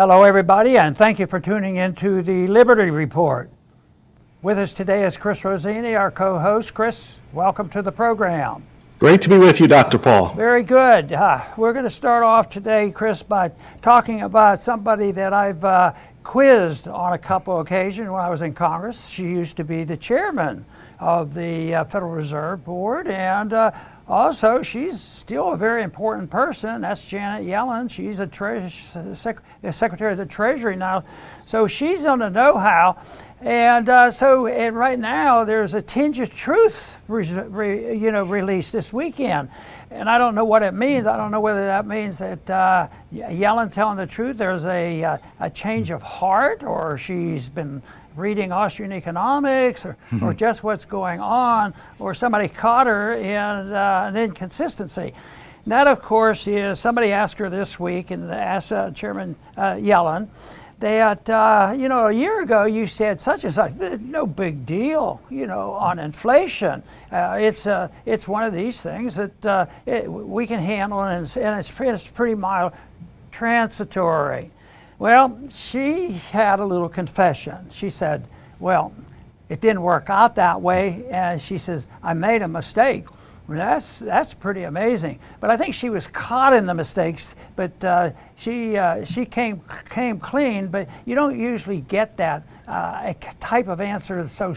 Hello, everybody, and thank you for tuning in to the Liberty Report. With us today is Chris Rossini, our co host. Chris, welcome to the program. Great to be with you, Dr. Paul. Very good. Uh, we're going to start off today, Chris, by talking about somebody that I've uh, quizzed on a couple occasions when I was in Congress. She used to be the chairman of the uh, Federal Reserve Board, and uh, also she's still a very important person. That's Janet Yellen. She's a tre- sec- Secretary of the Treasury now, so she's on the know-how. And uh, so, and right now, there's a tinge of truth, re- re- you know, released this weekend, and I don't know what it means. I don't know whether that means that uh, Yellen telling the truth. There's a uh, a change of heart, or she's been reading Austrian economics, or, mm-hmm. or just what's going on, or somebody caught her in uh, an inconsistency. that, of course, is somebody asked her this week, and asked uh, Chairman uh, Yellen that uh, you know a year ago you said such and such no big deal you know on inflation uh, it's uh, it's one of these things that uh, it, we can handle and it's, and it's, it's pretty mild transitory well she had a little confession she said well it didn't work out that way and she says i made a mistake that's that's pretty amazing. But I think she was caught in the mistakes. But uh, she uh, she came came clean. But you don't usually get that uh, type of answer so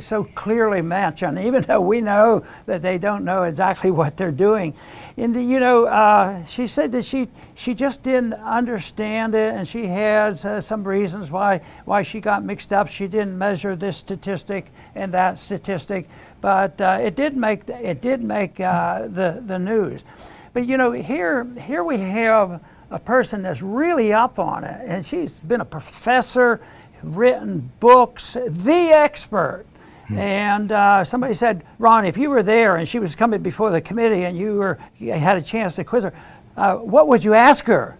so clearly mentioned, even though we know that they don't know exactly what they're doing. In the you know uh, she said that she she just didn't understand it, and she had uh, some reasons why why she got mixed up. She didn't measure this statistic and that statistic but uh, it did make it did make uh, the the news. But you know, here here we have a person that's really up on it, and she's been a professor, written books, the expert. Hmm. And uh, somebody said, Ron, if you were there and she was coming before the committee and you were you had a chance to quiz her, uh, what would you ask her?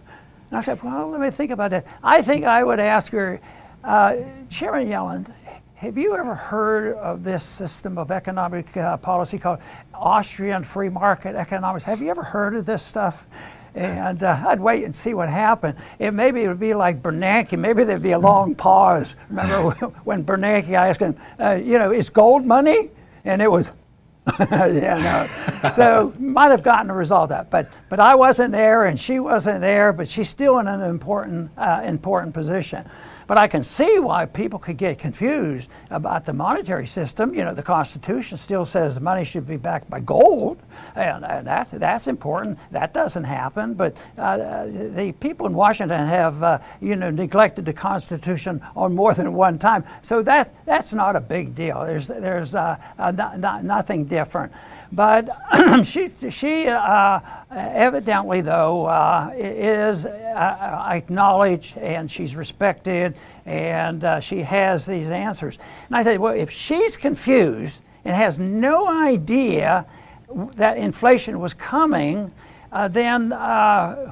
And I said, well, let me think about that. I think I would ask her, uh, Chairman Yellen, have you ever heard of this system of economic uh, policy called Austrian free market economics? Have you ever heard of this stuff? And uh, I'd wait and see what happened. It maybe it would be like Bernanke. Maybe there'd be a long pause. Remember when Bernanke asked him, uh, you know, is gold money? And it was, yeah, no. So might have gotten a result of that, but but I wasn't there and she wasn't there, but she's still in an important uh, important position. But I can see why people could get confused about the monetary system. You know, the Constitution still says the money should be backed by gold, and, and that's, that's important. That doesn't happen. But uh, the people in Washington have, uh, you know, neglected the Constitution on more than one time. So that, that's not a big deal. There's, there's uh, uh not, not, nothing different. But she, she uh, evidently, though, uh, is uh, acknowledged and she's respected and uh, she has these answers. And I think, well, if she's confused and has no idea that inflation was coming, uh, then uh,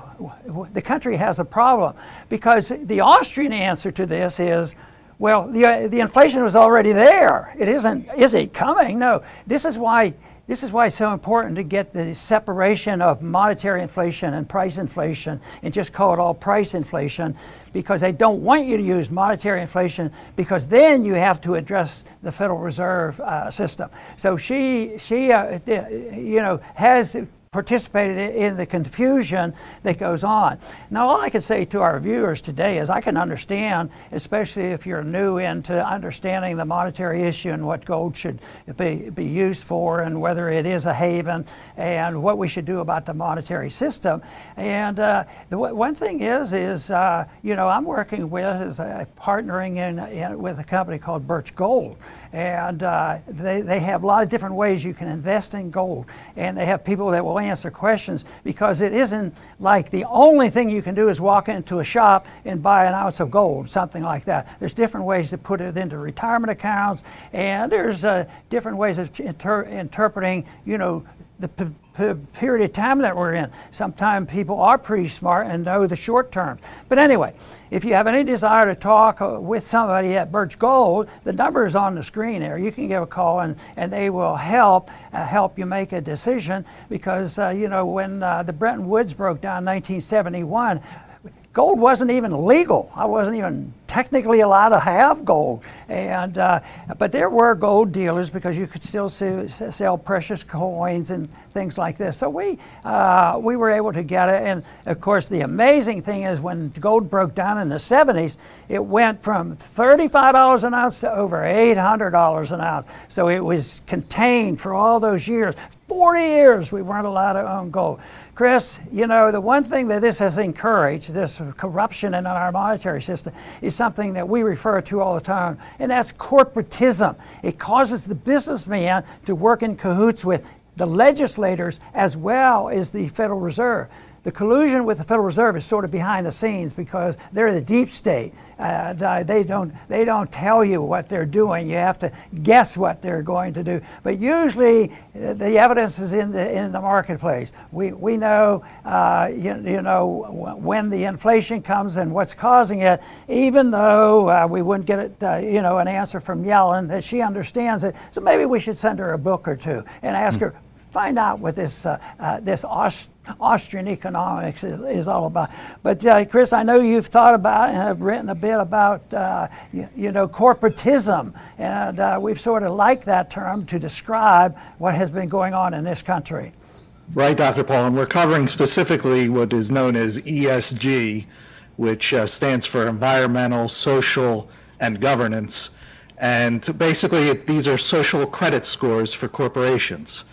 the country has a problem. Because the Austrian answer to this is, well, the, uh, the inflation was already there. It isn't, is it coming? No. This is why this is why it's so important to get the separation of monetary inflation and price inflation and just call it all price inflation because they don't want you to use monetary inflation because then you have to address the Federal Reserve uh, system. So she, she uh, you know, has participated in the confusion that goes on. Now, all I can say to our viewers today is I can understand, especially if you're new into understanding the monetary issue and what gold should be, be used for and whether it is a haven and what we should do about the monetary system. And uh, the one thing is, is uh, you know, I'm working with, is partnering in, in, with a company called Birch Gold. And uh, they, they have a lot of different ways you can invest in gold. And they have people that will answer questions because it isn't like the only thing you can do is walk into a shop and buy an ounce of gold, something like that. There's different ways to put it into retirement accounts, and there's uh, different ways of inter- interpreting, you know, the p- p- period of time that we're in. Sometimes people are pretty smart and know the short term. But anyway, if you have any desire to talk uh, with somebody at Birch Gold, the number is on the screen there. You can give a call and, and they will help uh, help you make a decision because, uh, you know, when uh, the Bretton Woods broke down in 1971, gold wasn't even legal. I wasn't even technically allowed to have gold. And uh, but there were gold dealers because you could still sell precious coins and things like this. So we uh, we were able to get it. And of course, the amazing thing is when gold broke down in the 70s, it went from $35 an ounce to over $800 an ounce. So it was contained for all those years. 40 years we weren't allowed to own gold. Chris, you know, the one thing that this has encouraged, this corruption in our monetary system, is something that we refer to all the time, and that's corporatism. It causes the businessman to work in cahoots with the legislators as well as the Federal Reserve. The collusion with the Federal Reserve is sort of behind the scenes because they're the deep state. Uh, they don't they don't tell you what they're doing. You have to guess what they're going to do. But usually, uh, the evidence is in the in the marketplace. We we know uh, you, you know when the inflation comes and what's causing it. Even though uh, we wouldn't get it, uh, you know, an answer from Yellen that she understands it. So maybe we should send her a book or two and ask hmm. her find out what this uh, uh, this Aust- Austrian economics is, is, all about. But uh, Chris, I know you've thought about and have written a bit about uh, you, you, know corporatism, and uh, we've sort of liked that term to describe what has been going on in this country. Right, Dr. Paul, and we're covering specifically what is known as ESG, which uh, stands for environmental, social, and governance. And basically, these are social credit scores for corporations.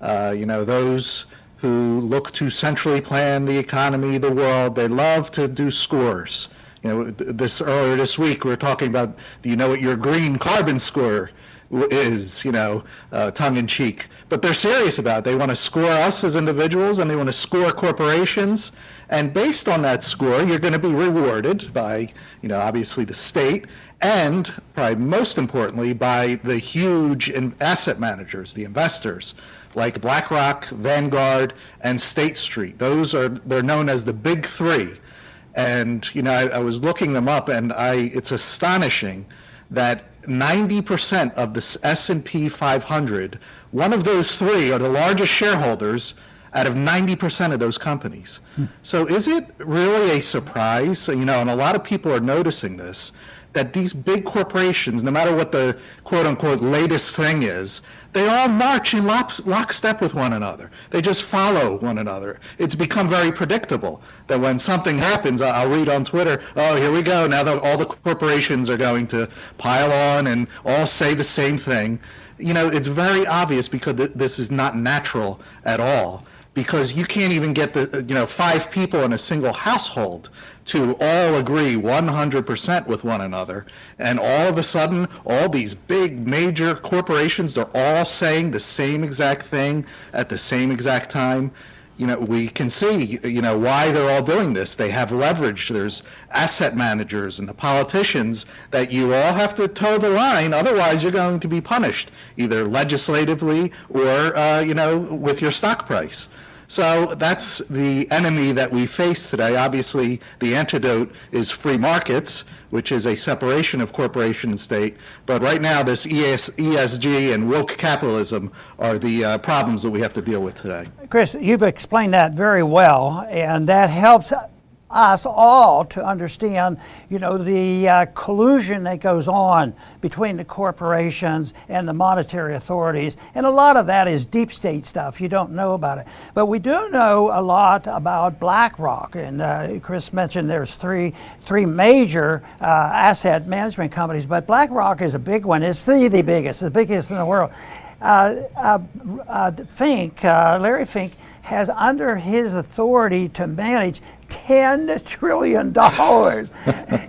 Uh, you know, those who look to centrally plan the economy, the world, they love to do scores. You know, this earlier this week we were talking about, do you know what your green carbon score is, you know, uh, tongue in cheek. But they're serious about it. They want to score us as individuals and they want to score corporations. And based on that score, you're going to be rewarded by, you know, obviously the state and probably most importantly by the huge asset managers, the investors like BlackRock, Vanguard, and State Street. Those are they're known as the big three. And you know, I, I was looking them up, and I it's astonishing that 90% of the S&P 500, one of those three are the largest shareholders out of 90% of those companies. Hmm. So is it really a surprise? You know, and a lot of people are noticing this that these big corporations, no matter what the quote unquote latest thing is, they all march in lockstep with one another. They just follow one another. It's become very predictable that when something happens, I'll read on Twitter, oh, here we go. Now all the corporations are going to pile on and all say the same thing. You know, it's very obvious because this is not natural at all because you can't even get the you know five people in a single household to all agree 100% with one another and all of a sudden all these big major corporations they're all saying the same exact thing at the same exact time. You know we can see you know why they're all doing this. They have leverage. There's asset managers and the politicians that you all have to toe the line otherwise you're going to be punished either legislatively or uh, you know with your stock price so that's the enemy that we face today. Obviously, the antidote is free markets, which is a separation of corporation and state. But right now, this ES, ESG and woke capitalism are the uh, problems that we have to deal with today. Chris, you've explained that very well, and that helps us all to understand, you know, the uh, collusion that goes on between the corporations and the monetary authorities. And a lot of that is deep state stuff. You don't know about it. But we do know a lot about BlackRock. And uh, Chris mentioned there's three, three major uh, asset management companies, but BlackRock is a big one. It's the, the biggest, the biggest in the world. Uh, uh, uh, Fink, Larry Fink, has under his authority to manage $10 trillion.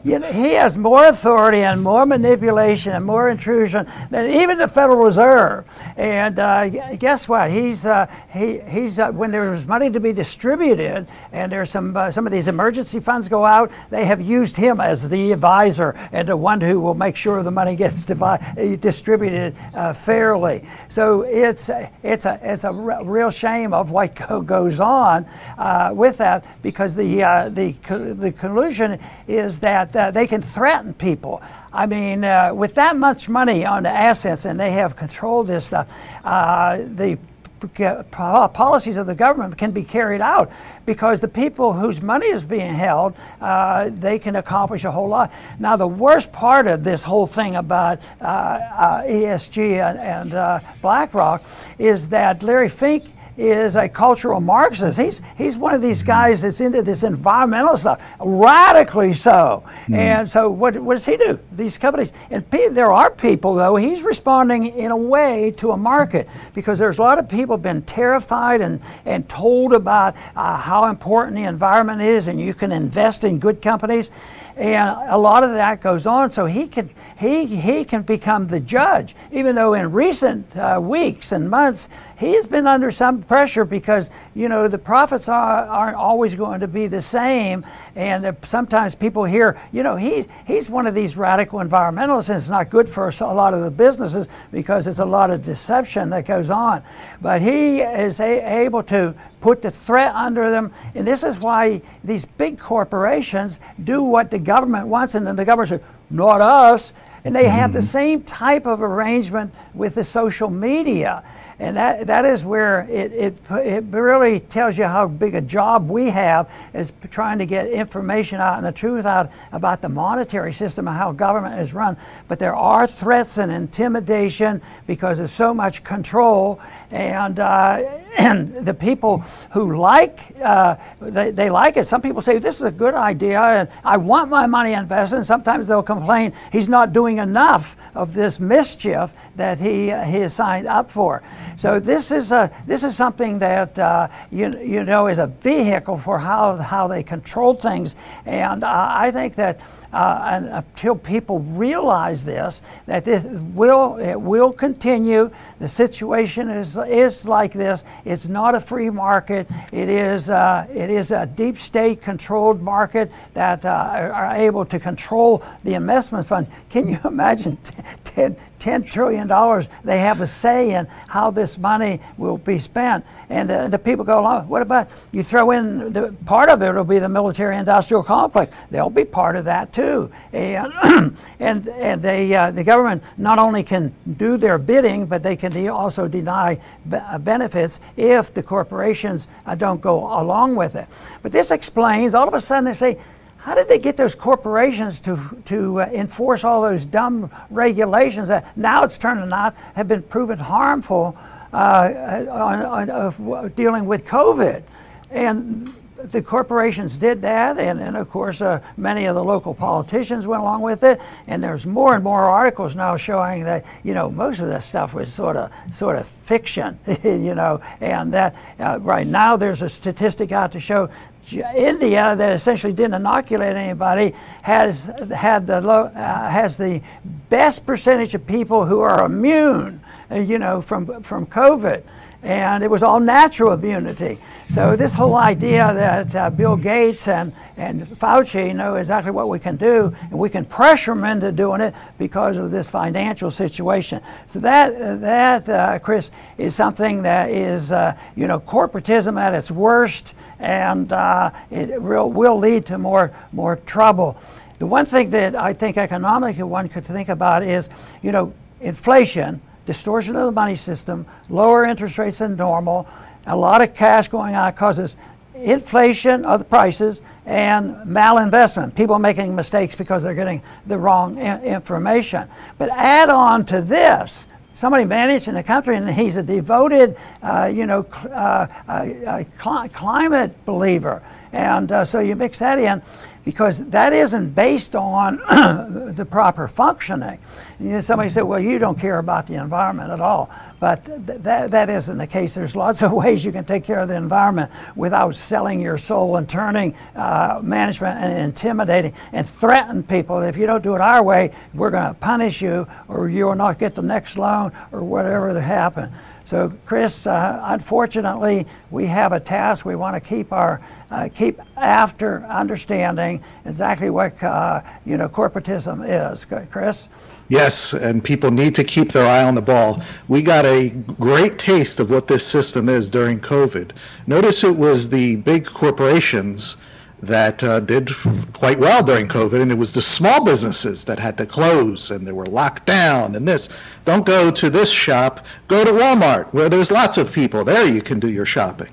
you know, he has more authority and more manipulation and more intrusion than even the Federal Reserve. And uh, guess what? He's, uh, he, he's uh, when there's money to be distributed and there's some, uh, some of these emergency funds go out, they have used him as the advisor and the one who will make sure the money gets distributed uh, fairly. So it's, it's, a, it's a real shame of what goes on uh, with that because the the, uh, the, the conclusion is that uh, they can threaten people. I mean, uh, with that much money on the assets and they have controlled this stuff, uh, the policies of the government can be carried out because the people whose money is being held, uh, they can accomplish a whole lot. Now, the worst part of this whole thing about uh, uh, ESG and, and uh, BlackRock is that Larry Fink is a cultural Marxist. He's he's one of these guys that's into this environmental stuff, radically so. Mm. And so, what, what does he do? These companies, and there are people though. He's responding in a way to a market because there's a lot of people been terrified and and told about uh, how important the environment is, and you can invest in good companies and a lot of that goes on. So he can he he can become the judge, even though in recent uh, weeks and months he has been under some pressure because you know the profits are, aren't always going to be the same, and sometimes people hear you know he's he's one of these radical environmentalists, and it's not good for a lot of the businesses because it's a lot of deception that goes on. But he is a, able to put the threat under them, and this is why these big corporations do what the government wants, and then the government says, "Not us." And they have the mm-hmm. same type of arrangement with the social media. And that, that is where it, it, it really tells you how big a job we have is trying to get information out and the truth out about the monetary system and how government is run. But there are threats and intimidation because there's so much control. And, uh, and the people who like, uh, they, they like it. Some people say, this is a good idea and I want my money invested. And sometimes they'll complain he's not doing enough of this mischief that he, uh, he has signed up for. So this is, a, this is something that uh, you, you know is a vehicle for how, how they control things. And I think that uh, until people realize this, that this will it will continue. The situation is is like this. It's not a free market. It is uh, it is a deep state controlled market that uh, are able to control the investment fund. Can you imagine 10, $10 trillion. They have a say in how this money will be spent. And uh, the people go along, what about you throw in the part of it will be the military industrial complex. They'll be part of that too. And, and, and they, uh, the government not only can do their bidding, but they can also deny uh, benefits if the corporations uh, don't go along with it. But this explains, all of a sudden they say, how did they get those corporations to, to uh, enforce all those dumb regulations that now it's turning out have been proven harmful uh, on, on uh, dealing with COVID? And the corporations did that, and, and of course, uh, many of the local politicians went along with it. And there's more and more articles now showing that you know most of this stuff was sort of sort of fiction, you know, and that uh, right now there's a statistic out to show India, that essentially didn't inoculate anybody, has had the low, uh, has the best percentage of people who are immune, uh, you know, from from COVID, and it was all natural immunity. So this whole idea that uh, Bill Gates and and Fauci know exactly what we can do, and we can pressure them into doing it because of this financial situation. So that that uh, Chris is something that is uh, you know corporatism at its worst and uh, it will, will lead to more, more trouble. The one thing that I think economically one could think about is, you know, inflation, distortion of the money system, lower interest rates than normal, a lot of cash going out causes inflation of the prices and malinvestment, people making mistakes because they're getting the wrong information. But add on to this somebody managing the country, and he's a devoted, uh, you know, cl- uh, uh, cl- climate believer. And uh, so you mix that in because that isn't based on the proper functioning. You know, somebody said, well, you don't care about the environment at all. But th- that, that isn't the case. There's lots of ways you can take care of the environment without selling your soul and turning uh, management and intimidating and threaten people. If you don't do it our way, we're going to punish you or you will not get the next loan or whatever that happened. So, Chris, uh, unfortunately, we have a task. We want to keep our uh, keep after understanding exactly what uh, you know corporatism is. Chris. Yes, and people need to keep their eye on the ball. We got a great taste of what this system is during COVID. Notice it was the big corporations that uh, did quite well during COVID, and it was the small businesses that had to close and they were locked down and this. Don't go to this shop, go to Walmart where there's lots of people. There you can do your shopping.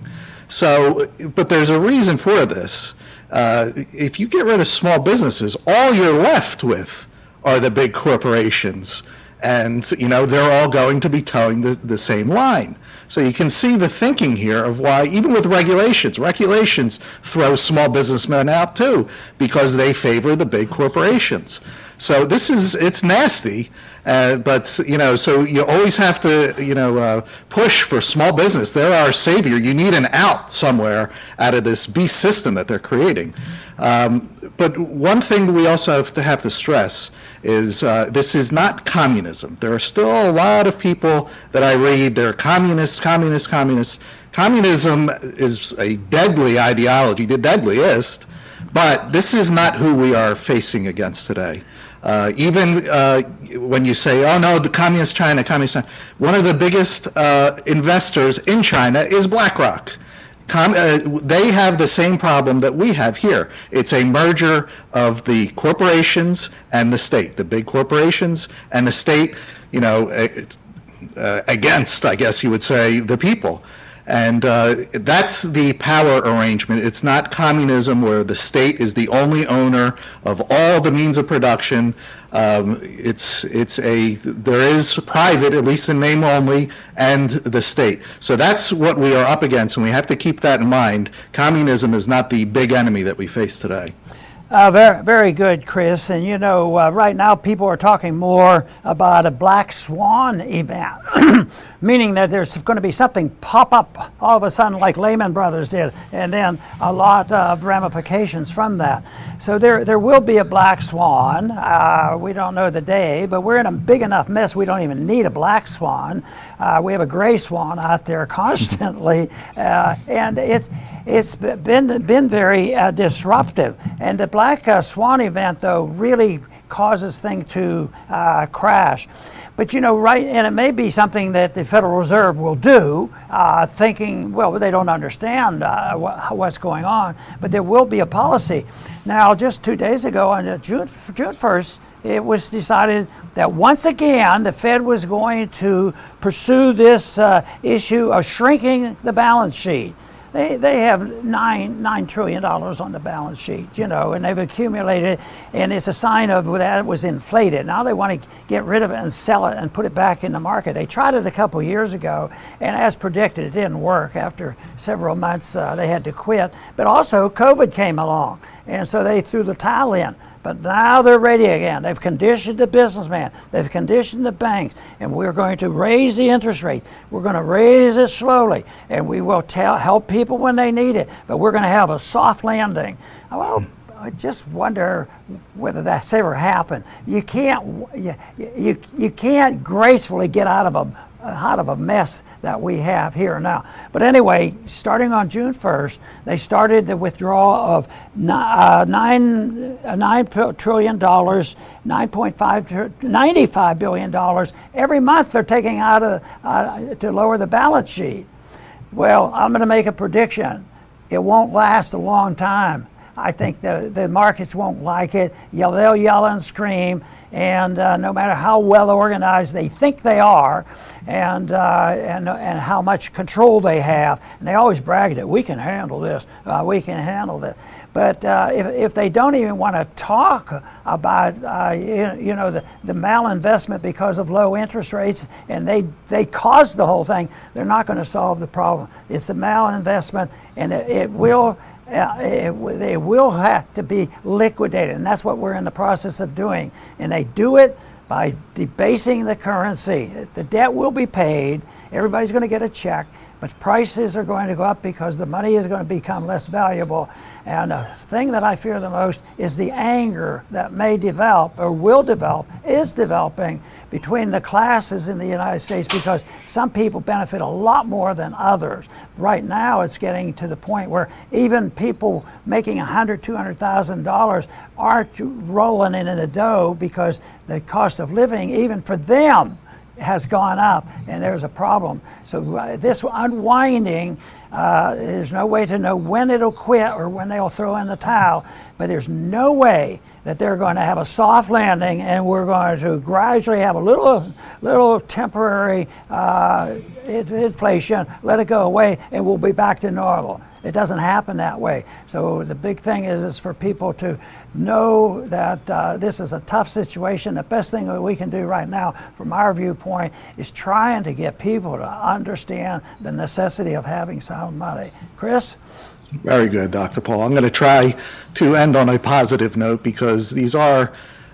So, but there's a reason for this. Uh, if you get rid of small businesses, all you're left with are the big corporations. And, you know, they're all going to be toeing the, the same line. So you can see the thinking here of why, even with regulations, regulations throw small businessmen out too because they favor the big corporations. So this is it's nasty, uh, but you know, so you always have to you know uh, push for small business. They're our savior. You need an out somewhere out of this beast system that they're creating. Um, but one thing we also have to have to stress is uh, this is not communism. There are still a lot of people that I read, they're communists, communists, communists. Communism is a deadly ideology, the deadliest, but this is not who we are facing against today. Uh, even uh, when you say, oh no, the communist China, communist China, one of the biggest uh, investors in China is BlackRock. Com- uh, they have the same problem that we have here. It's a merger of the corporations and the state, the big corporations and the state, you know, uh, against, I guess you would say, the people. And uh, that's the power arrangement. It's not communism where the state is the only owner of all the means of production. Um, it's it's a there is private, at least in name only, and the state. So that's what we are up against, and we have to keep that in mind. Communism is not the big enemy that we face today. Uh, very, very good, Chris. And you know, uh, right now people are talking more about a black swan event, meaning that there's going to be something pop up all of a sudden, like Lehman Brothers did, and then a lot of ramifications from that. So there, there will be a black swan. Uh, we don't know the day, but we're in a big enough mess. We don't even need a black swan. Uh, we have a gray swan out there constantly, uh, and it's it's been been very uh, disruptive. And the Black uh, Swan event, though, really causes things to uh, crash. But you know, right, and it may be something that the Federal Reserve will do, uh, thinking, well, they don't understand uh, wh- what's going on, but there will be a policy. Now, just two days ago, on June June first, it was decided that once again the Fed was going to pursue this uh, issue of shrinking the balance sheet. They, they have nine nine trillion dollars on the balance sheet, you know, and they've accumulated, and it's a sign of that it was inflated. Now they want to get rid of it and sell it and put it back in the market. They tried it a couple years ago, and as predicted, it didn't work. After several months, uh, they had to quit. But also, COVID came along, and so they threw the towel in. But now they're ready again. They've conditioned the businessman, they've conditioned the banks, and we're going to raise the interest rates. We're going to raise it slowly, and we will tell, help people when they need it, but we're going to have a soft landing. Well, I just wonder whether that's ever happened. You can't, you, you, you can't gracefully get out of a, out of a mess that we have here now. But anyway, starting on June 1st, they started the withdrawal of uh, nine, uh, $9 trillion, 9.5, $95 billion. Every month they're taking out of, uh, to lower the balance sheet. Well, I'm going to make a prediction. It won't last a long time. I think the, the markets won't like it. Yell, they'll yell and scream, and uh, no matter how well organized they think they are, and, uh, and, and how much control they have, and they always brag that we can handle this, uh, we can handle this. But uh, if, if they don't even want to talk about uh, you, you, know the, the malinvestment because of low interest rates and they, they caused the whole thing, they're not going to solve the problem. It's the malinvestment and it, it will uh, it, they will have to be liquidated, and that's what we're in the process of doing. And they do it by debasing the currency. The debt will be paid. Everybody's going to get a check, but prices are going to go up because the money is going to become less valuable. And the thing that I fear the most is the anger that may develop or will develop, is developing between the classes in the United States because some people benefit a lot more than others. Right now, it's getting to the point where even people making $100,000, $200,000 aren't rolling in the dough because the cost of living, even for them, has gone up and there's a problem. So, uh, this unwinding Uh, there's no way to know when it'll quit or when they'll throw in the towel, but there's no way that they're going to have a soft landing and we're going to gradually have a little, little temporary uh, inflation, let it go away, and we'll be back to normal. It doesn't happen that way. So the big thing is, is for people to know that uh, this is a tough situation. The best thing that we can do right now, from our viewpoint, is trying to get people to understand the necessity of having sound money. Chris? Very good, Dr. Paul. I'm going to try to end on a positive note because these are,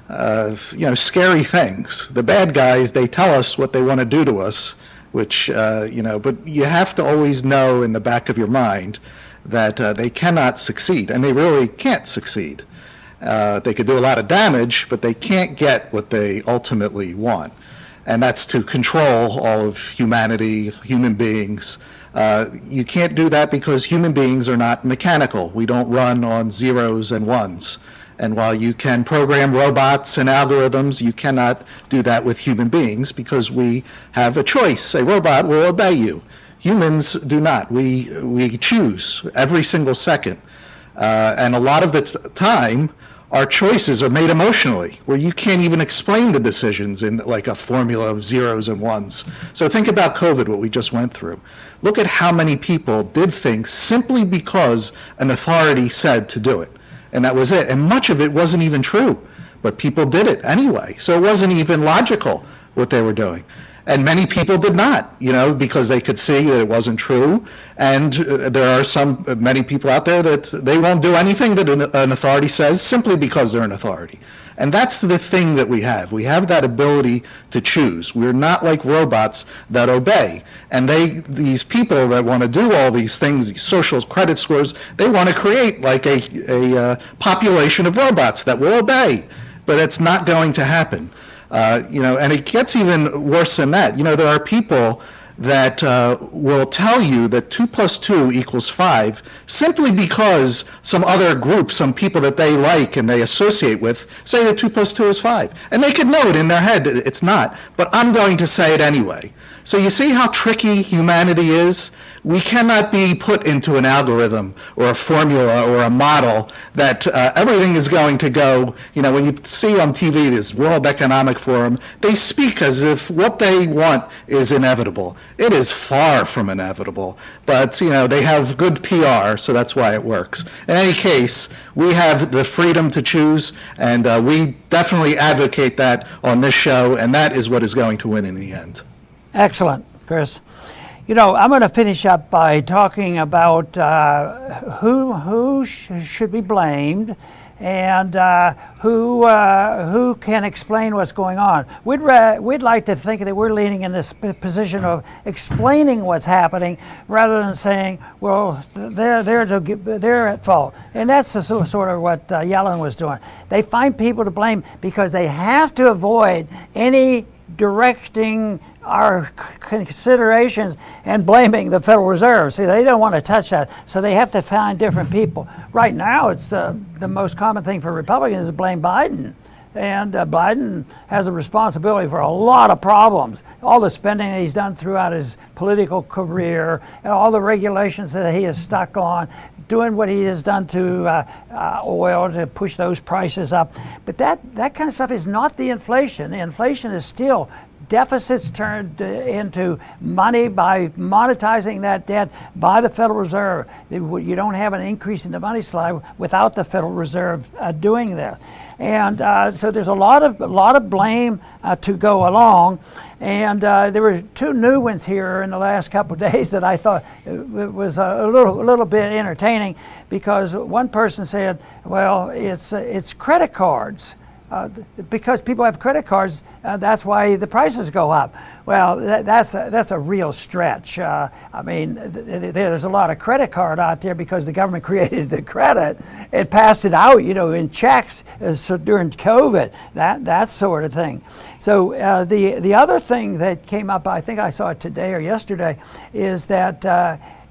uh, you know, scary things. The bad guys, they tell us what they want to do to us, which, uh, you know, but you have to always know in the back of your mind that uh, they cannot succeed, and they really can't succeed. Uh, they could do a lot of damage, but they can't get what they ultimately want. And that's to control all of humanity, human beings, uh, you can't do that because human beings are not mechanical. We don't run on zeros and ones. And while you can program robots and algorithms, you cannot do that with human beings because we have a choice. A robot will obey you. Humans do not. We, we choose every single second. Uh, and a lot of the t- time, our choices are made emotionally, where you can't even explain the decisions in like a formula of zeros and ones. So think about COVID, what we just went through. Look at how many people did things simply because an authority said to do it. And that was it. And much of it wasn't even true, but people did it anyway. So it wasn't even logical what they were doing and many people did not, you know, because they could see that it wasn't true. And uh, there are some, uh, many people out there that they won't do anything that an, an, authority says simply because they're an authority. And that's the thing that we have. We have that ability to choose. We're not like robots that obey. And they, these people that want to do all these things, these social credit scores, they want to create like a, a uh, population of robots that will obey. But it's not going to happen. Uh, you know, and it gets even worse than that. You know, there are people that uh, will tell you that 2 plus 2 equals 5 simply because some other group, some people that they like and they associate with, say that 2 plus 2 is 5. And they could know it in their head it's not, but I'm going to say it anyway. So you see how tricky humanity is? We cannot be put into an algorithm or a formula or a model that uh, everything is going to go. You know, when you see on TV this World Economic Forum, they speak as if what they want is inevitable. It is far from inevitable, but you know they have good PR, so that's why it works. In any case, we have the freedom to choose, and uh, we definitely advocate that on this show, and that is what is going to win in the end. Excellent, Chris. You know, I'm going to finish up by talking about uh, who who sh- should be blamed and uh, who uh, who can explain what's going on. We'd we'd like to think that we're leaning in this position of explaining what's happening rather than saying, well, they're they're to, they're at fault. And that's the, sort of what uh, Yellen was doing. They find people to blame because they have to avoid any directing our considerations and blaming the Federal Reserve. See, they don't want to touch that, so they have to find different people. Right now, it's uh, the most common thing for Republicans to blame Biden. And uh, Biden has a responsibility for a lot of problems. All the spending that he's done throughout his political career, all the regulations that he is stuck on, doing what he has done to uh, uh, oil to push those prices up. But that, that kind of stuff is not the inflation. The inflation is still deficits turned into money by monetizing that debt by the Federal Reserve. You don't have an increase in the money supply without the Federal Reserve uh, doing that. And uh, so there's a lot of a lot of blame uh, to go along. And uh, there were two new ones here in the last couple of days that I thought was a little a little bit entertaining because one person said, "Well, it's it's credit cards." Uh, because people have credit cards, uh, that's why the prices go up. Well, that, that's a, that's a real stretch. Uh, I mean, th- th- there's a lot of credit card out there because the government created the credit. It passed it out, you know, in checks uh, so during COVID. That that sort of thing. So uh, the the other thing that came up, I think I saw it today or yesterday, is that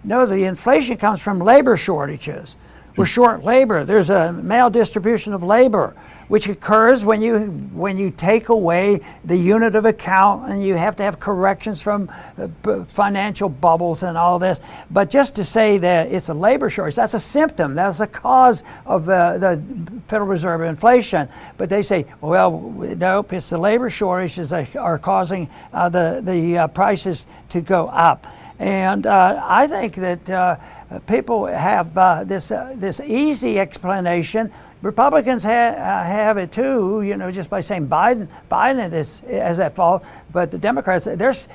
no, the inflation comes from labor shortages. We're short labor. There's a maldistribution of labor, which occurs when you when you take away the unit of account and you have to have corrections from uh, financial bubbles and all this. But just to say that it's a labor shortage, that's a symptom. That's a cause of uh, the Federal Reserve inflation. But they say, well, nope, it's the labor shortages that are causing uh, the the uh, prices to go up. And uh, I think that uh, people have uh, this uh, this easy explanation. Republicans ha- uh, have it too, you know, just by saying Biden Biden is as at fault. But the Democrats,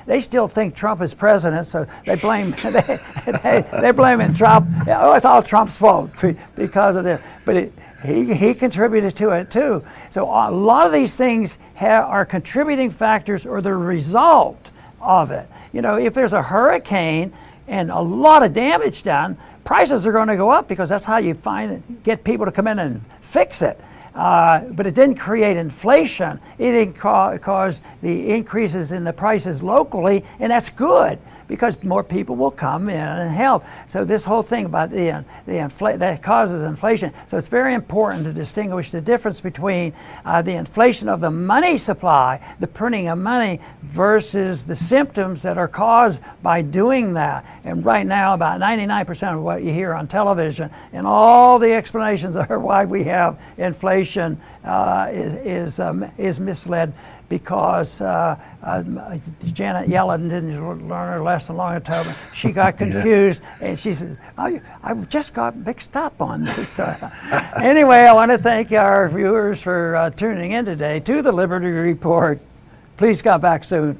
they still think Trump is president, so they blame they, they, they're blaming Trump. Oh, it's all Trump's fault because of this. But it, he, he contributed to it too. So a lot of these things ha- are contributing factors or the result of it. You know, if there's a hurricane and a lot of damage done, prices are going to go up because that's how you find get people to come in and fix it. Uh, but it didn't create inflation. It didn't ca- cause the increases in the prices locally, and that's good because more people will come in and help. So this whole thing about the, the infl- that causes inflation. So it's very important to distinguish the difference between uh, the inflation of the money supply, the printing of money, versus the symptoms that are caused by doing that. And right now, about 99% of what you hear on television and all the explanations are why we have inflation uh, is, is, um, is misled because uh, uh, Janet Yellen didn't learn her lesson long ago. She got confused yeah. and she said, I, I just got mixed up on this. anyway, I want to thank our viewers for uh, tuning in today to the Liberty Report. Please come back soon.